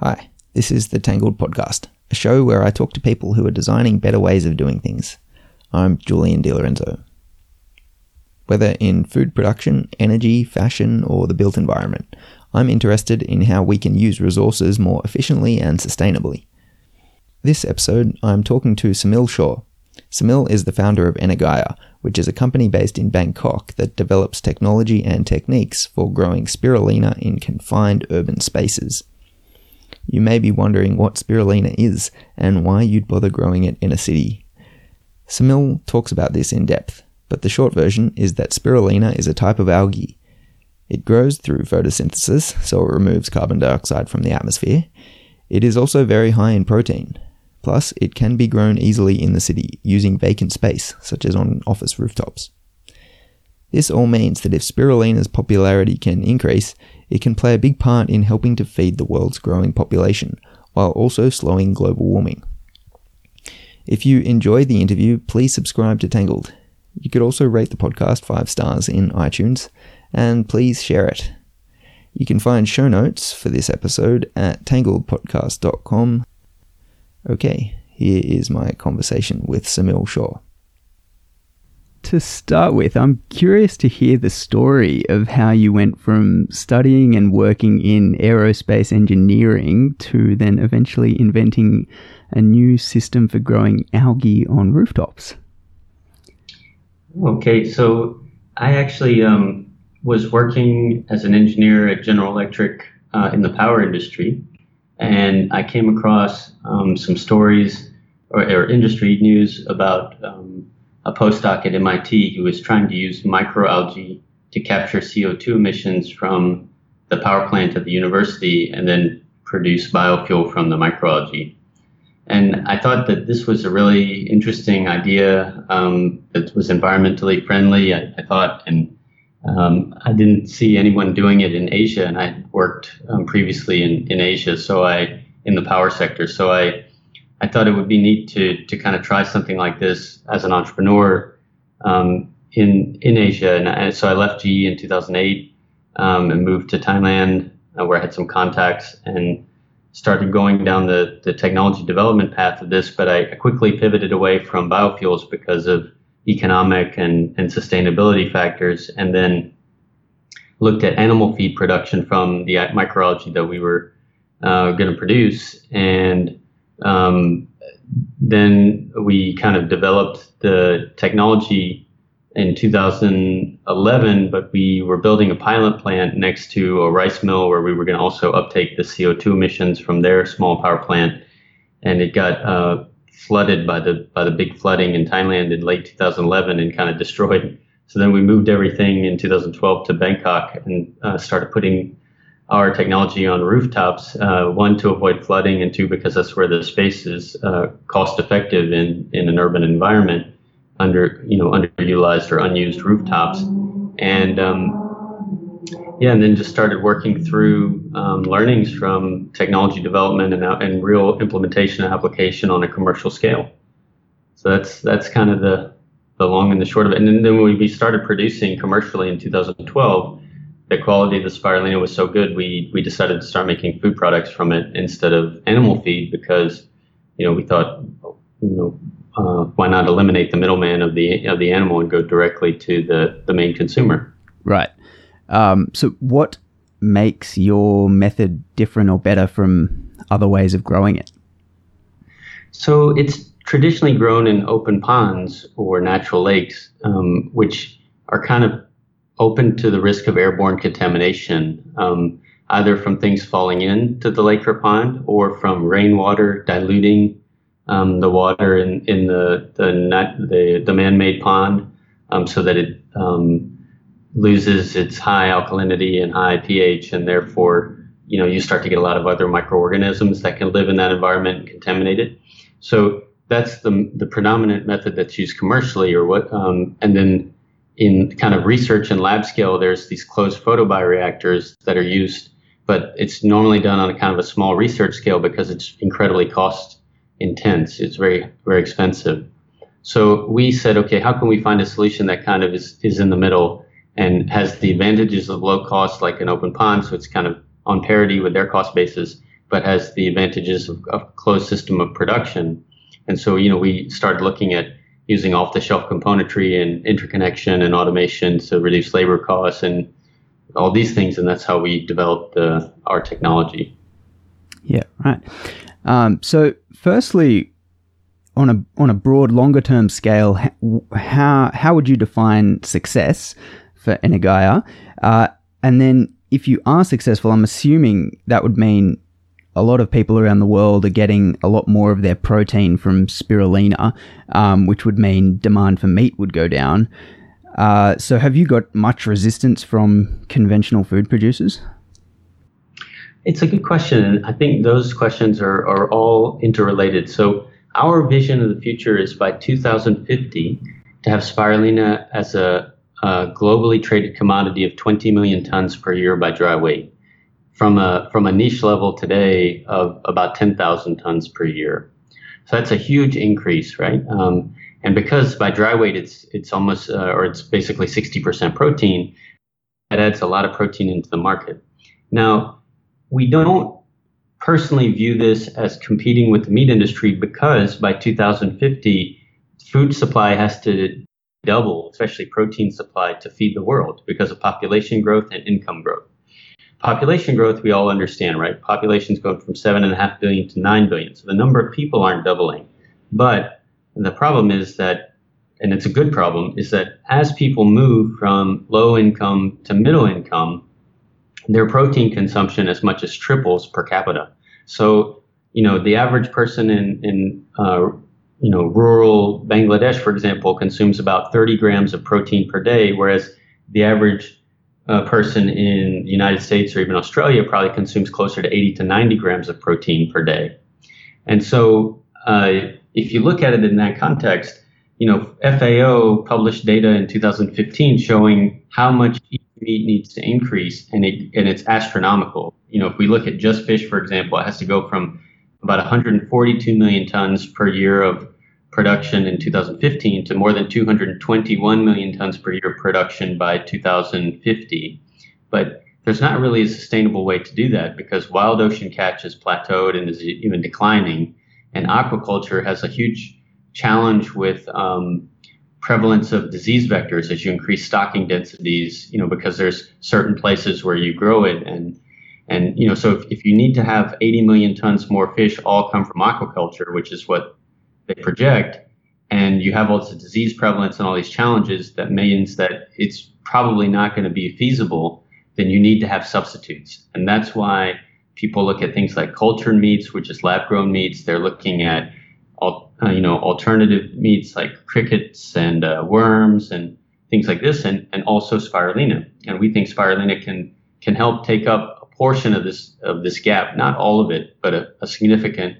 Hi, this is the Tangled Podcast, a show where I talk to people who are designing better ways of doing things. I'm Julian DiLorenzo. Whether in food production, energy, fashion, or the built environment, I'm interested in how we can use resources more efficiently and sustainably. This episode, I'm talking to Samil Shaw. Samil is the founder of Energaia, which is a company based in Bangkok that develops technology and techniques for growing spirulina in confined urban spaces. You may be wondering what spirulina is and why you'd bother growing it in a city. Samil talks about this in depth, but the short version is that spirulina is a type of algae. It grows through photosynthesis, so it removes carbon dioxide from the atmosphere. It is also very high in protein. Plus, it can be grown easily in the city using vacant space, such as on office rooftops. This all means that if spirulina's popularity can increase, it can play a big part in helping to feed the world's growing population, while also slowing global warming. If you enjoyed the interview, please subscribe to Tangled. You could also rate the podcast 5 stars in iTunes, and please share it. You can find show notes for this episode at tangledpodcast.com. Okay, here is my conversation with Samil Shaw to start with, I'm curious to hear the story of how you went from studying and working in aerospace engineering to then eventually inventing a new system for growing algae on rooftops. Okay, so I actually um, was working as an engineer at General Electric uh, in the power industry, and I came across um, some stories or, or, industry news about um, a postdoc at MIT who was trying to use microalgae to capture CO2 emissions from the power plant at the university and then produce biofuel from the microalgae. And I thought that this was a really interesting idea um, that was environmentally friendly, I, I thought, and um, I didn't see anyone doing it in Asia, and I worked um, previously in, in Asia, so I in the power sector. So I I thought it would be neat to to kind of try something like this as an entrepreneur um, in in Asia. And, so I left GE in 2008 um, and moved to Thailand, uh, where I had some contacts and started going down the the technology development path of this. But I, I quickly pivoted away from biofuels because of economic and, and sustainability factors, and then looked at animal feed production from the microalgae that we were uh, going to produce and um, then we kind of developed the technology in 2011, but we were building a pilot plant next to a rice mill where we were going to also uptake the CO2 emissions from their small power plant. And it got uh, flooded by the by the big flooding in Thailand in late 2011 and kind of destroyed. So then we moved everything in 2012 to Bangkok and uh, started putting our technology on rooftops. Uh, one to avoid flooding, and two because that's where the space is uh, cost effective in in an urban environment under you know underutilized or unused rooftops, and um, yeah, and then just started working through um, learnings from technology development and, and real implementation and application on a commercial scale. So that's that's kind of the the long and the short of it. And then, then we started producing commercially in 2012 the quality of the spirulina was so good, we we decided to start making food products from it instead of animal feed because you know we thought you know uh, why not eliminate the middleman of the of the animal and go directly to the the main consumer. Right. Um, so what makes your method different or better from other ways of growing it? So it's traditionally grown in open ponds or natural lakes, um, which are kind of open to the risk of airborne contamination, um, either from things falling into the lake or pond or from rainwater diluting um, the water in, in the the, the, the man-made pond um, so that it um, loses its high alkalinity and high pH, and therefore you know you start to get a lot of other microorganisms that can live in that environment and contaminate it. So that's the the predominant method that's used commercially, or what, um, and then in kind of research and lab scale, there's these closed photobioreactors that are used, but it's normally done on a kind of a small research scale because it's incredibly cost intense. It's very, very expensive. So we said, okay, how can we find a solution that kind of is, is in the middle and has the advantages of low cost like an open pond, so it's kind of on parity with their cost basis, but has the advantages of, of a closed system of production. And so, you know, we started looking at using off-the-shelf componentry and interconnection and automation to reduce labor costs and all these things, and that's how we developed uh, our technology. Yeah, right. Um, so, firstly, on a on a broad, longer term scale, how how would you define success for Energaia? Uh, and then, if you are successful, I'm assuming that would mean a lot of people around the world are getting a lot more of their protein from spirulina, um, which would mean demand for meat would go down. Uh, so, have you got much resistance from conventional food producers? It's a good question. I think those questions are, are all interrelated. So, our vision of the future is by 2050 to have spirulina as a, a globally traded commodity of 20 million tons per year by dry weight from a from a niche level today of about 10,000 tons per year. So that's a huge increase, right? Um, and because by dry weight it's it's almost uh, or it's basically 60% protein, that adds a lot of protein into the market. Now, we don't personally view this as competing with the meat industry because by 2050, food supply has to double, especially protein supply, to feed the world because of population growth and income growth. Population growth, we all understand, right? Population's going from 7.5 billion to 9 billion. So the number of people aren't doubling. But the problem is that, and it's a good problem, is that as people move from low income to middle income, their protein consumption as much as triples per capita. So, you know, the average person in, in uh, you know, rural Bangladesh, for example, consumes about 30 grams of protein per day, whereas the average uh, person in the United States or even Australia probably consumes closer to 80 to 90 grams of protein per day. And so, uh, if you look at it in that context, you know, FAO published data in 2015 showing how much meat needs to increase, and it and it's astronomical. You know, if we look at just fish, for example, it has to go from about 142 million tons per year of production in 2015 to more than 221 million tons per year production by 2050. But there's not really a sustainable way to do that because wild ocean catch has plateaued and is even declining, and aquaculture has a huge challenge with um, prevalence of disease vectors as you increase stocking densities, you know, because there's certain places where you grow it and and you know, so if, if you need to have 80 million tons more fish all come from aquaculture, which is what they project, and you have all this disease prevalence and all these challenges, that means that it's probably not going to be feasible. Then you need to have substitutes, and that's why people look at things like cultured meats, which is lab-grown meats. They're looking at uh, you know alternative meats like crickets and uh, worms and things like this, and, and also spirulina. And we think spirulina can can help take up a portion of this of this gap, not all of it, but a, a significant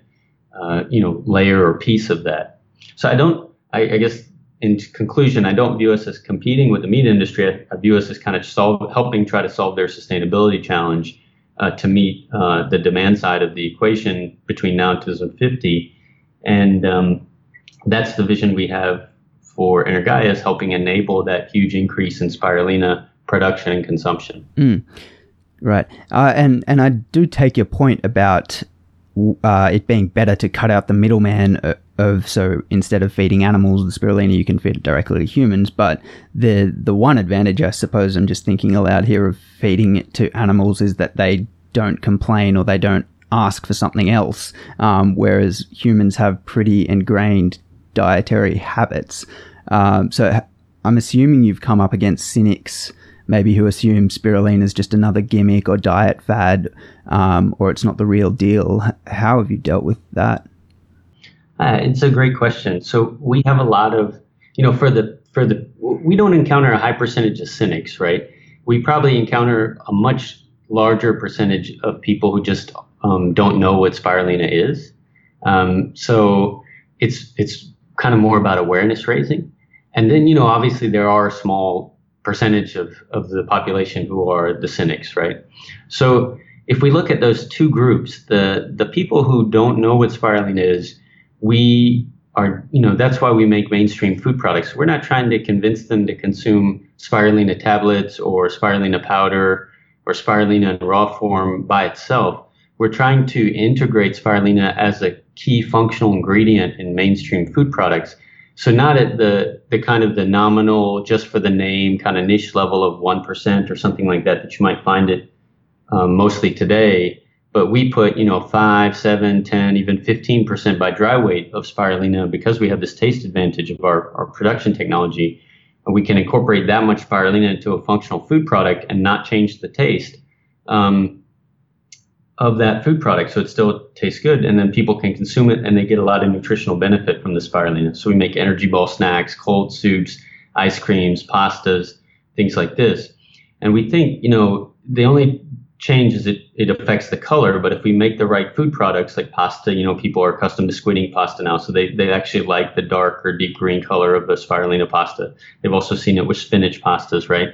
uh, you know layer or piece of that. So I don't. I, I, guess in conclusion, I don't view us as competing with the meat industry. I, I view us as kind of solve, helping try to solve their sustainability challenge uh, to meet uh, the demand side of the equation between now and 2050. And um, that's the vision we have for Energaia is helping enable that huge increase in spirulina production and consumption. Mm, right. Uh, and, and I do take your point about uh, it being better to cut out the middleman of, of, so instead of feeding animals the spirulina you can feed it directly to humans but the the one advantage I suppose I'm just thinking aloud here of feeding it to animals is that they don't complain or they don't ask for something else, um, whereas humans have pretty ingrained dietary habits. Um, so I'm assuming you've come up against cynics, maybe who assume spirulina is just another gimmick or diet fad, um, or it's not the real deal. How have you dealt with that? Uh, it's a great question. So we have a lot of, you know, for the for the we don't encounter a high percentage of cynics, right? We probably encounter a much larger percentage of people who just um, don't know what spirulina is. Um, so it's it's kind of more about awareness raising, and then you know obviously there are small percentage of of the population who are the cynics, right? So if we look at those two groups, the the people who don't know what spirulina is, we are you know that's why we make mainstream food products. We're not trying to convince them to consume spirulina tablets or spirulina powder or spirulina in raw form by itself we're trying to integrate spirulina as a key functional ingredient in mainstream food products. So not at the the kind of the nominal, just for the name, kind of niche level of one percent or something like that that you might find it um, mostly today. But we put, you know, five, seven, ten, even fifteen percent by dry weight of spirulina because we have this taste advantage of our, our production technology. And we can incorporate that much spirulina into a functional food product and not change the taste. Um, of that food product so it still tastes good and then people can consume it and they get a lot of nutritional benefit from the spirulina so we make energy ball snacks cold soups ice creams pastas things like this. And we think you know the only change is it, it affects the color but if we make the right food products like pasta you know people are accustomed to squid ink pasta now so they, they actually like the dark or deep green color of the spirulina pasta. They've also seen it with spinach pastas right?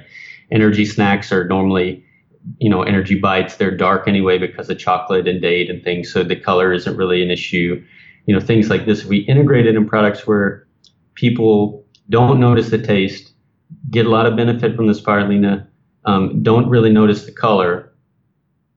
Energy snacks are normally you know, energy bites, they're dark anyway because of chocolate and date and things. So the color isn't really an issue. You know, things like this. We integrate it in products where people don't notice the taste, get a lot of benefit from the spirulina, um, don't really notice the color,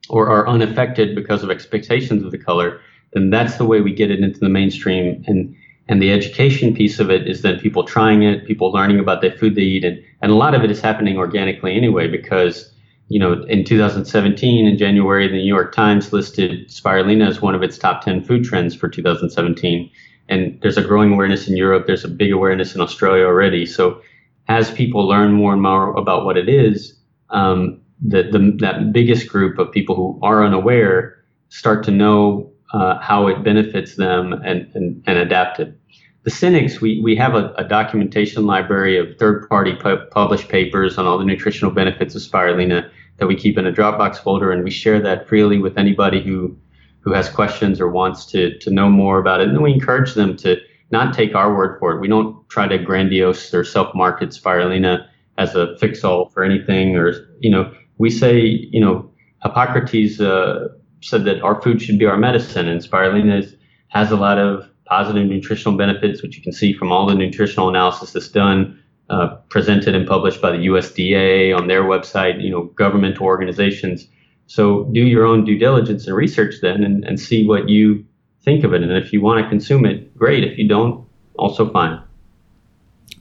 or are unaffected because of expectations of the color. Then that's the way we get it into the mainstream. And and the education piece of it is then people trying it, people learning about the food they eat, and and a lot of it is happening organically anyway because you know, in 2017, in January, the New York Times listed spirulina as one of its top 10 food trends for 2017. And there's a growing awareness in Europe. There's a big awareness in Australia already. So as people learn more and more about what it is, um, the, the, that biggest group of people who are unaware start to know uh, how it benefits them and, and, and adapt it. The cynics, we, we have a, a documentation library of third party pu- published papers on all the nutritional benefits of spirulina that we keep in a Dropbox folder, and we share that freely with anybody who who has questions or wants to to know more about it. And we encourage them to not take our word for it. We don't try to grandiose or self-market spirulina as a fix-all for anything, or you know, we say, you know, Hippocrates uh, said that our food should be our medicine, and spirulina is, has a lot of positive nutritional benefits, which you can see from all the nutritional analysis that's done uh, presented and published by the USDA on their website, you know, governmental organizations. So do your own due diligence and research then and, and see what you think of it. And if you want to consume it, great. If you don't, also fine.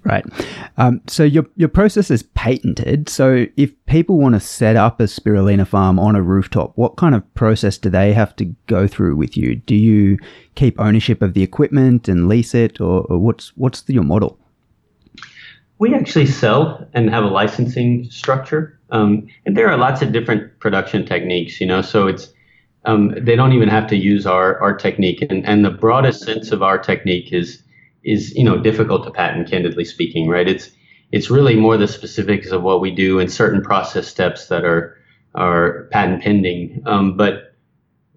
Right. Um, so your your process is patented. So if people want to set up a spirulina farm on a rooftop, what kind of process do they have to go through with you? Do you keep ownership of the equipment and lease it, or, or what's what's the, your model? We actually sell and have a licensing structure, um, and there are lots of different production techniques. You know, so it's um, they don't even have to use our our technique, and and the broadest sense of our technique is is you know difficult to patent, candidly speaking. Right? It's it's really more the specifics of what we do and certain process steps that are are patent pending. Um, but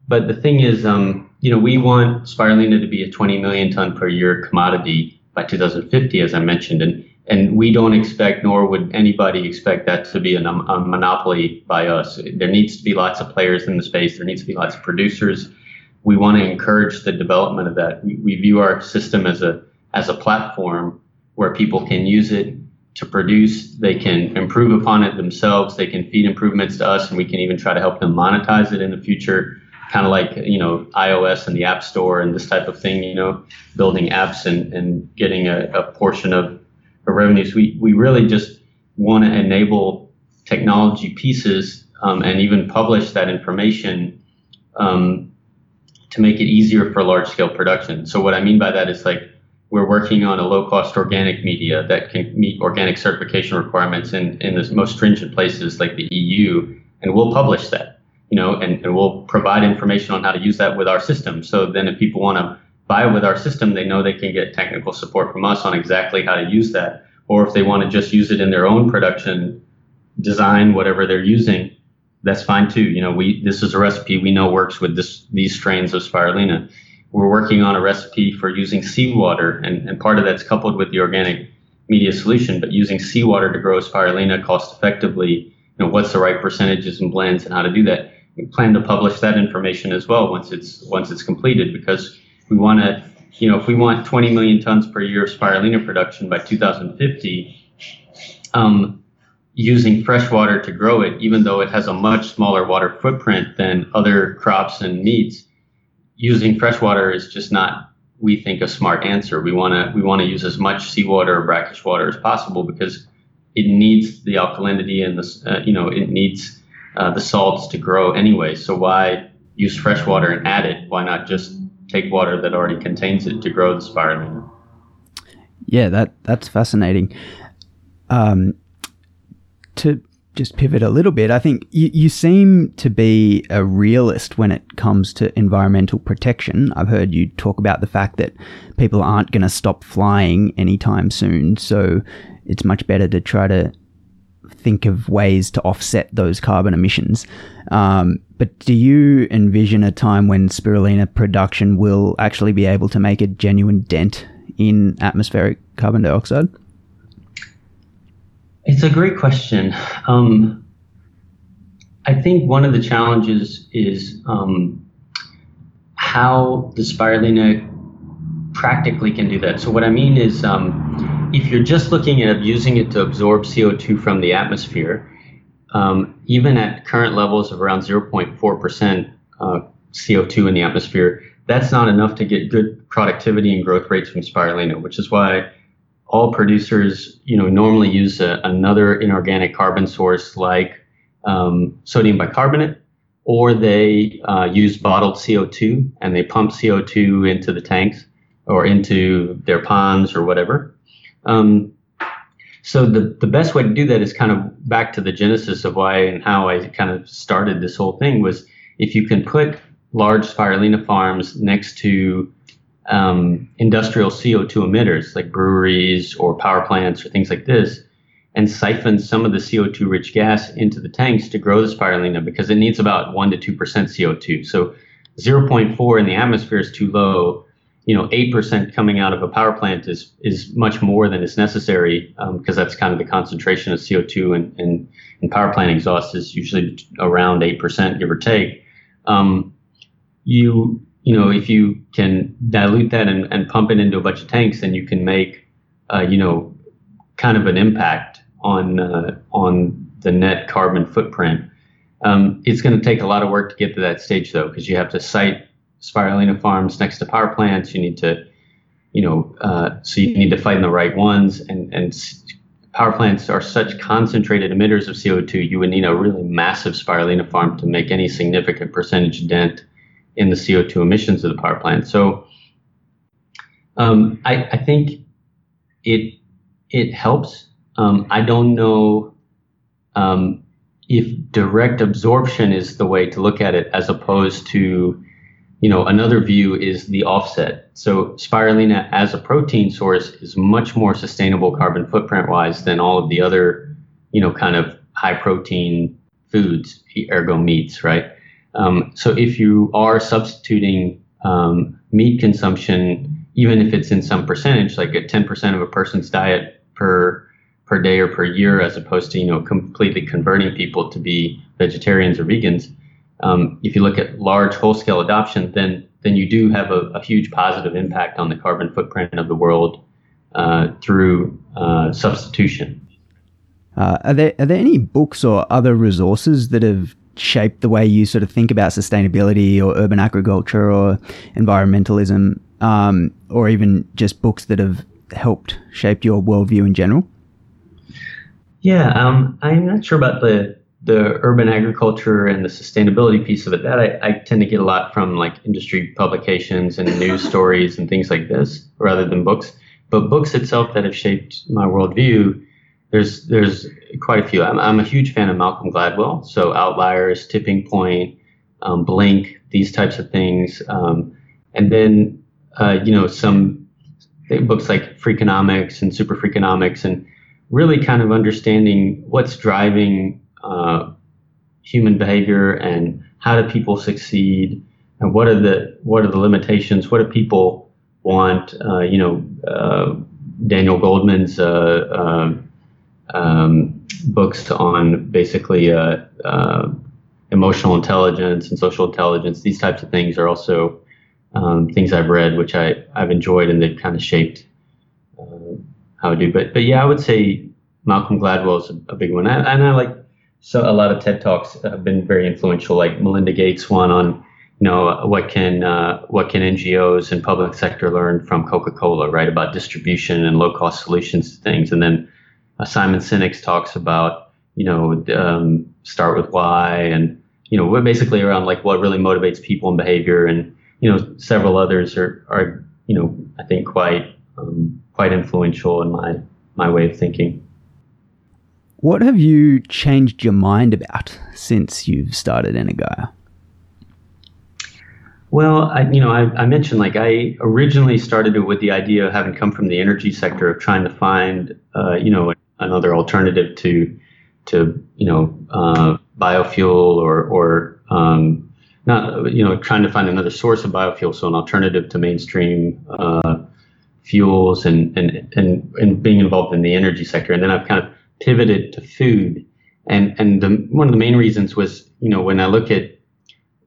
but the thing is, um, you know, we want spirulina to be a 20 million ton per year commodity by 2050, as I mentioned, and and we don't expect, nor would anybody expect that to be a, a, monopoly by us. There needs to be lots of players in the space. There needs to be lots of producers. We want to encourage the development of that. We, we view our system as a as a platform where people can use it to produce. They can improve upon it themselves. They can feed improvements to us, and we can even try to help them monetize it in the future. Kind of like you know iOS and the App Store and this type of thing. You know, building apps and, and getting a, a portion of the revenues. We, we really just want to enable technology pieces um, and even publish that information um, to make it easier for large scale production. So what I mean by that is like we're working on a low cost organic media that can meet organic certification requirements in, in the most stringent places like the EU, and we'll publish that, you know, and, and we'll provide information on how to use that with our system. So then if people want to buy with our system, they know they can get technical support from us on exactly how to use that. Or if they want to just use it in their own production design, whatever they're using, that's fine too. You know, we this is a recipe we know works with this these strains of spirulina. We're working on a recipe for using seawater, and, and part of that's coupled with the organic media solution, but using seawater to grow spirulina cost effectively. You know, what's the right percentages and blends and how to do that. We plan to publish that information as well once it's once it's completed because we want to, you know, if we want 20 million tons per year of spirulina production by 2050, um, using fresh water to grow it, even though it has a much smaller water footprint than other crops and meats, using fresh water is just not, we think, a smart answer. We want to we want to use as much seawater or brackish water as possible because it needs the alkalinity and the uh, you know it needs uh, the salts to grow anyway. So why use fresh water and add it? Why not just take water that already contains it to grow the spirulina? Yeah, that that's fascinating. Um, to just pivot a little bit, I think you, you seem to be a realist when it comes to environmental protection. I've heard you talk about the fact that people aren't going to stop flying anytime soon, so it's much better to try to think of ways to offset those carbon emissions. Um, but do you envision a time when spirulina production will actually be able to make a genuine dent in atmospheric carbon dioxide? It's a great question. Um, I think one of the challenges is um, how the spirulina practically can do that. So what I mean is, um, if you're just looking at using it to absorb CO2 from the atmosphere, um, even at current levels of around 0.4% uh, CO2 in the atmosphere, that's not enough to get good productivity and growth rates from spirulina, which is why all producers, you know, normally use a, another inorganic carbon source like um, sodium bicarbonate, or they uh, use bottled CO2 and they pump CO2 into the tanks or into their ponds or whatever. Um, so the, the best way to do that is kind of back to the genesis of why and how I kind of started this whole thing was if you can put large spirulina farms next to um, industrial CO2 emitters like breweries or power plants or things like this and siphon some of the CO2 rich gas into the tanks to grow the spirulina because it needs about 1% to 2% CO2. So 0.4 in the atmosphere is too low. You know, 8% coming out of a power plant is, is much more than is necessary because um, that's kind of the concentration of CO2 and, in, in, power plant exhaust is usually around 8%, give or take. Um, you you know, if you can dilute that and, and pump it into a bunch of tanks, then you can make, uh, you know, kind of an impact on uh, on the net carbon footprint. Um, it's going to take a lot of work to get to that stage, though, because you have to site spirulina farms next to power plants. You need to, you know, uh, so you need to find the right ones. And and power plants are such concentrated emitters of CO2. You would need a really massive spirulina farm to make any significant percentage dent in the CO2 emissions of the power plant. So um, I, I, think it it helps. Um, I don't know um, if direct absorption is the way to look at it, as opposed to, you know, another view is the offset. So spirulina as a protein source is much more sustainable carbon footprint wise than all of the other, you know, kind of high protein foods, ergo meats, right? Um, so if you are substituting um, meat consumption, even if it's in some percentage, like a 10% of a person's diet per per day or per year, as opposed to you know completely converting people to be vegetarians or vegans, um, if you look at large whole scale adoption, then then you do have a, a huge positive impact on the carbon footprint of the world uh, through uh, substitution. Uh, are there are there any books or other resources that have shaped the way you sort of think about sustainability or urban agriculture or environmentalism, um, or even just books that have helped shape your worldview in general? Yeah, um, I'm not sure about the the urban agriculture and the sustainability piece of it. That I, I tend to get a lot from like industry publications and news stories and things like this, rather than books. But books itself that have shaped my worldview there's there's quite a few. I'm, I'm a huge fan of Malcolm Gladwell, so Outliers, Tipping Point, um, Blink, these types of things, um, and then uh, you know some books like Freakonomics and Super Freakonomics, and really kind of understanding what's driving uh, human behavior and how do people succeed and what are the what are the limitations? What do people want? Uh, you know, uh, Daniel Goleman's. uh, um, um, books on basically uh, uh, emotional intelligence and social intelligence. These types of things are also um, things I've read, which I, I've enjoyed, and they've kind of shaped uh, how I do. But but yeah, I would say Malcolm Gladwell is a, a big one, and, and, I like so a lot of TED talks have been very influential. Like Melinda Gates one on you know what can uh, what can NGOs and public sector learn from Coca Cola, right? About distribution and low cost solutions to things, and then uh, Simon Sinek talks about you know um, start with why and you know basically around like what really motivates people and behavior and you know several others are are you know I think quite um, quite influential in my my way of thinking. What have you changed your mind about since you've started Energaia? Well, I, you know, I, I, mentioned like I originally started it with the idea of having come from the energy sector of trying to find, uh, you know, another alternative to, to you know, uh, biofuel or or um, not, you know, trying to find another source of biofuel, so an alternative to mainstream uh, fuels and, and and and being involved in the energy sector. And then I've kind of pivoted to food, and and the, one of the main reasons was, you know, when I look at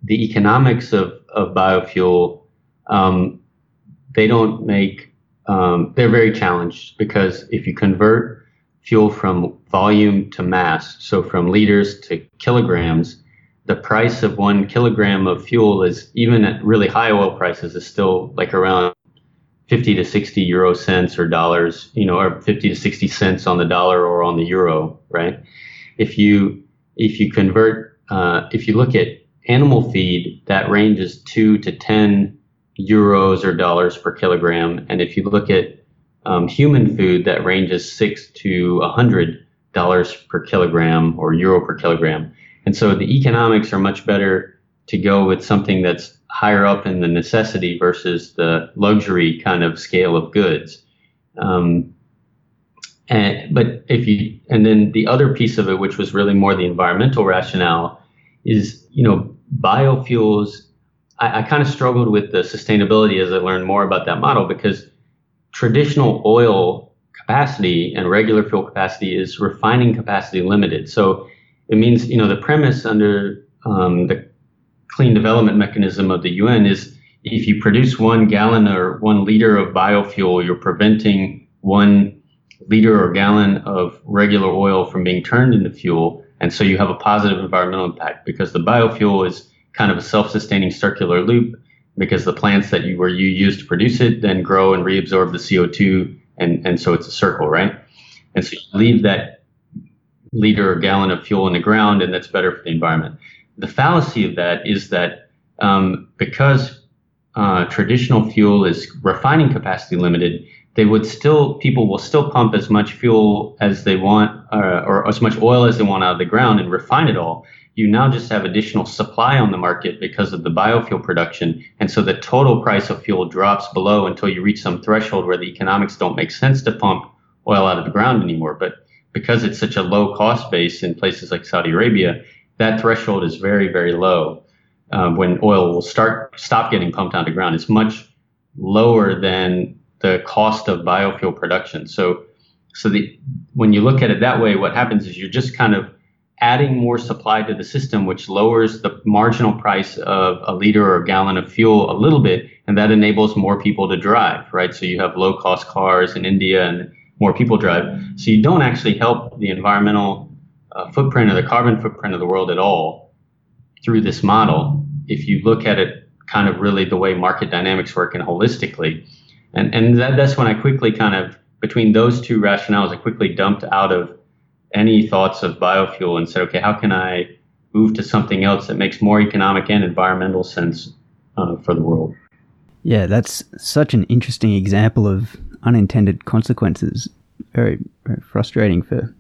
the economics of of biofuel, um, they don't make um, they're very challenged because if you convert fuel from volume to mass, so from liters to kilograms, the price of one kilogram of fuel is even at really high oil prices is still like around 50 to 60 euro cents or dollars, you know, or 50 to 60 cents on the dollar or on the euro, right? If you if you convert, uh, if you look at animal feed, that ranges two to 10 euros or dollars per kilogram, and if you look at um, human food that ranges six to a hundred dollars per kilogram or euro per kilogram. And so the economics are much better to go with something that's higher up in the necessity versus the luxury kind of scale of goods. Um, and, but if you, and then the other piece of it, which was really more the environmental rationale, is you know biofuels. I, I kind of struggled with the sustainability as I learned more about that model because traditional oil capacity and regular fuel capacity is refining capacity limited. So it means, you know, the premise under um, the clean development mechanism of the UN is if you produce one gallon or one liter of biofuel, you're preventing one liter or gallon of regular oil from being turned into fuel. And so you have a positive environmental impact because the biofuel is kind of a self-sustaining circular loop because the plants that you were you use to produce it then grow and reabsorb the CO2 and, and so it's a circle, right? And so you leave that liter or gallon of fuel in the ground and that's better for the environment. The fallacy of that is that um, because uh, traditional fuel is refining capacity limited, they would still people will still pump as much fuel as they want uh, or as much oil as they want out of the ground and refine it all you now just have additional supply on the market because of the biofuel production. And so the total price of fuel drops below until you reach some threshold where the economics don't make sense to pump oil out of the ground anymore. But because it's such a low cost base in places like Saudi Arabia, that threshold is very, very low. Um, when oil will start stop getting pumped out of the ground, it's much lower than the cost of biofuel production. So, so the when you look at it that way, what happens is you're just kind of adding more supply to the system, which lowers the marginal price of a liter or a gallon of fuel a little bit, and that enables more people to drive, right? So you have low cost cars in India and more people drive. So you don't actually help the environmental uh, footprint or the carbon footprint of the world at all through this model. If you look at it kind of really the way market dynamics work and holistically. And, and that, that's when I quickly kind of, between those two rationales, I quickly dumped out of any thoughts of biofuel and said, okay, how can I move to something else that makes more economic and environmental sense uh, for the world? Yeah, that's such an interesting example of unintended consequences. Very, very frustrating for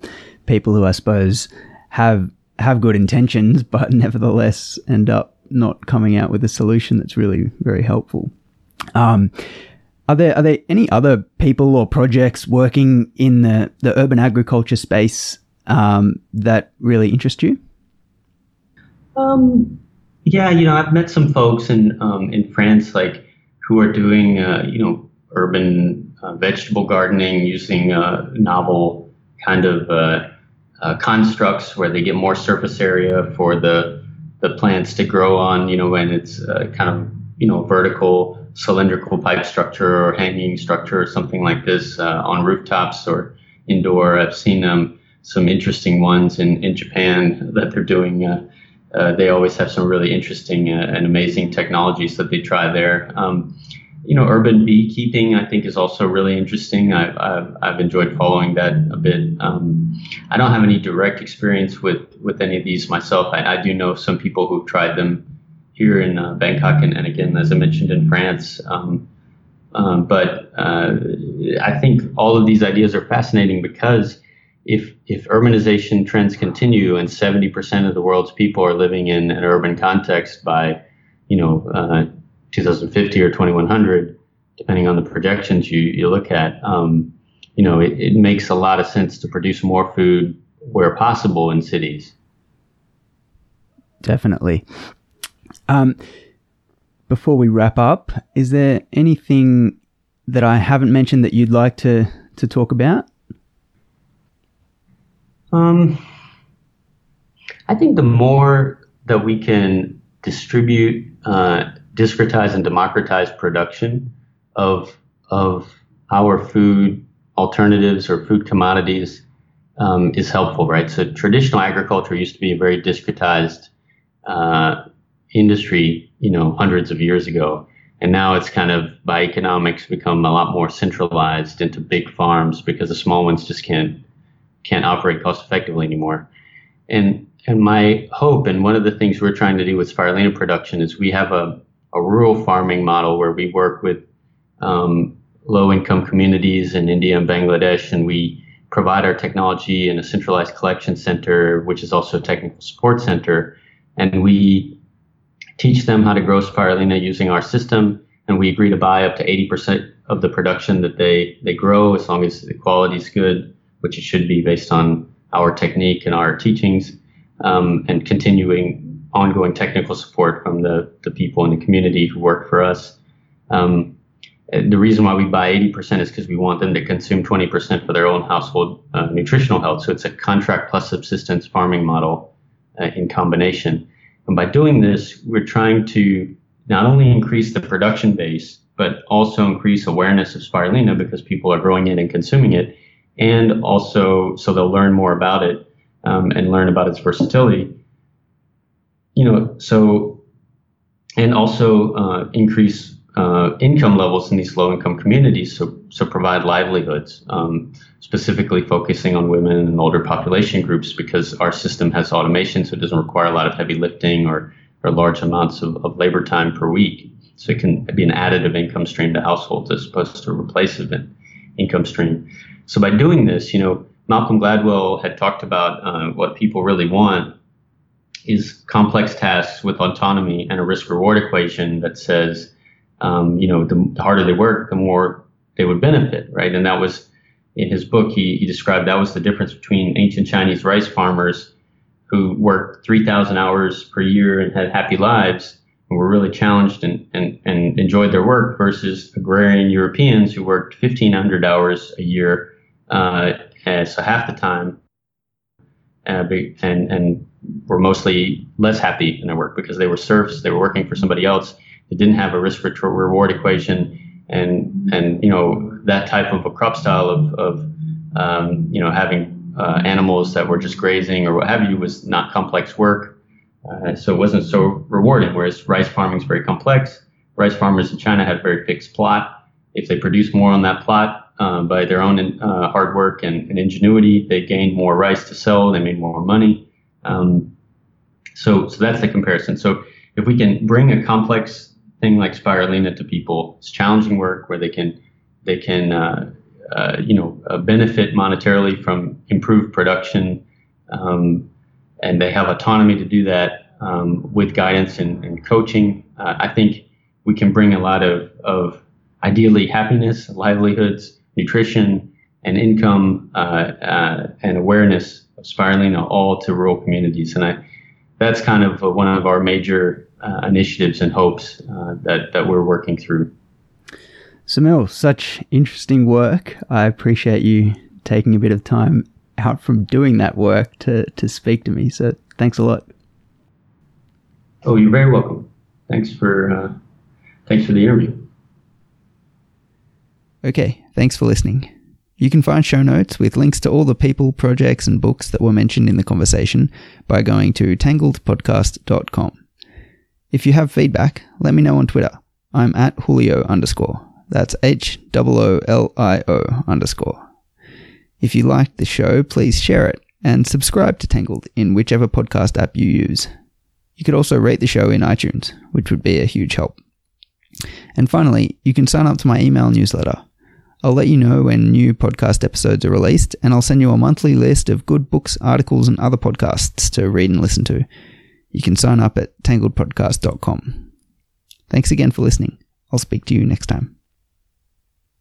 people who I suppose have have good intentions, but nevertheless end up not coming out with a solution that's really very helpful. Um, are there are there any other people or projects working in the, the urban agriculture space um, that really interest you? Um, yeah, you know, I've met some folks in um, in France, like who are doing, uh, you know, urban uh, vegetable gardening using uh, novel kind of uh, uh, constructs where they get more surface area for the the plants to grow on. You know, when it's uh, kind of you know vertical cylindrical pipe structure or hanging structure or something like this on rooftops or indoor. I've seen um, some interesting ones in, in Japan that they're doing. Uh, uh, they always have some really interesting uh, and amazing technologies that they try there. Um, you know, urban beekeeping, I think, is also really interesting. I've, I've, I've enjoyed following that a bit. Um, I don't have any direct experience with, with any of these myself. I, I do know some people who've tried them here in uh, Bangkok and, and, again, as I mentioned, in France. Um, um, but uh, I think all of these ideas are fascinating because if if urbanization trends continue and 70% of the world's people are living in an urban context by, you know, uh, 2050 or 2100, depending on the projections you, you look at, um, you know, it, it makes a lot of sense to produce more food where possible in cities. Definitely. Um, before we wrap up, is there anything that I haven't mentioned that you'd like to, to talk about? Um, I think the more that we can distribute, uh, discretize, and democratize production of of our food alternatives or food commodities um, is helpful, right? So traditional agriculture used to be a very discretized uh, industry, you know, hundreds of years ago, and now it's kind of by economics become a lot more centralized into big farms because the small ones just can't can't operate cost effectively anymore. And and my hope and one of the things we're trying to do with spirulina production is we have a, a rural farming model where we work with um, low income communities in India and Bangladesh and we provide our technology in a centralized collection center, which is also a technical support center. And we teach them how to grow spirulina using our system. And we agree to buy up to 80% of the production that they, they grow as long as the quality is good which it should be based on our technique and our teachings, um, and continuing ongoing technical support from the, the people in the community who work for us. Um, the reason why we buy 80% is because we want them to consume 20% for their own household uh, nutritional health. So it's a contract plus subsistence farming model uh, in combination. And by doing this, we're trying to not only increase the production base, but also increase awareness of spirulina because people are growing it and consuming it and also so they'll learn more about it um, and learn about its versatility. You know, so and also uh, increase uh, income levels in these low-income communities, so so provide livelihoods, um, specifically focusing on women and older population groups because our system has automation, so it doesn't require a lot of heavy lifting or or large amounts of, of labor time per week. So it can be an additive income stream to households as opposed to a replacement income stream. So by doing this, you know, Malcolm Gladwell had talked about uh, what people really want is complex tasks with autonomy and a risk reward equation that says, um, you know, the, the, harder they work, the more they would benefit, right? And that was in his book, he, he described that was the difference between ancient Chinese rice farmers who worked 3,000 hours per year and had happy lives and were really challenged and, and, and enjoyed their work versus agrarian Europeans who worked 1,500 hours a year uh, so half the time, uh, and and were mostly less happy in their work because they were serfs. They were working for somebody else. They didn't have a risk reward equation, and and you know that type of a crop style of of um, you know having uh, animals that were just grazing or what have you was not complex work. Uh, so it wasn't so rewarding. Whereas rice farming is very complex. Rice farmers in China had a very fixed plot. If they produced more on that plot, uh, by their own uh, hard work and, and, ingenuity. They gained more rice to sell. They made more money. Um, so, so that's the comparison. So, if we can bring a complex thing like spirulina to people, it's challenging work where they can they can uh, uh you know uh, benefit monetarily from improved production, um, and they have autonomy to do that um, with guidance and, and coaching. I think we can bring a lot of of ideally happiness, livelihoods, nutrition, and income uh, uh, and awareness of spirulina all to rural communities. And I, that's kind of one of our major uh, initiatives and hopes uh, that, that we're working through. Samil, such interesting work. I appreciate you taking a bit of time out from doing that work to, to speak to me. So thanks a lot. Oh, you're very welcome. Thanks for uh, thanks for the interview. Okay, thanks for listening. You can find show notes with links to all the people, projects, and books that were mentioned in the conversation by going to tangledpodcast.com. If you have feedback, let me know on Twitter. I'm at Julio underscore. That's H O O L I O underscore. If you liked the show, please share it and subscribe to Tangled in whichever podcast app you use. You could also rate the show in iTunes, which would be a huge help. And finally, you can sign up to my email newsletter. I'll let you know when new podcast episodes are released, and I'll send you a monthly list of good books, articles, and other podcasts to read and listen to. You can sign up at tangledpodcast.com. Thanks again for listening. I'll speak to you next time.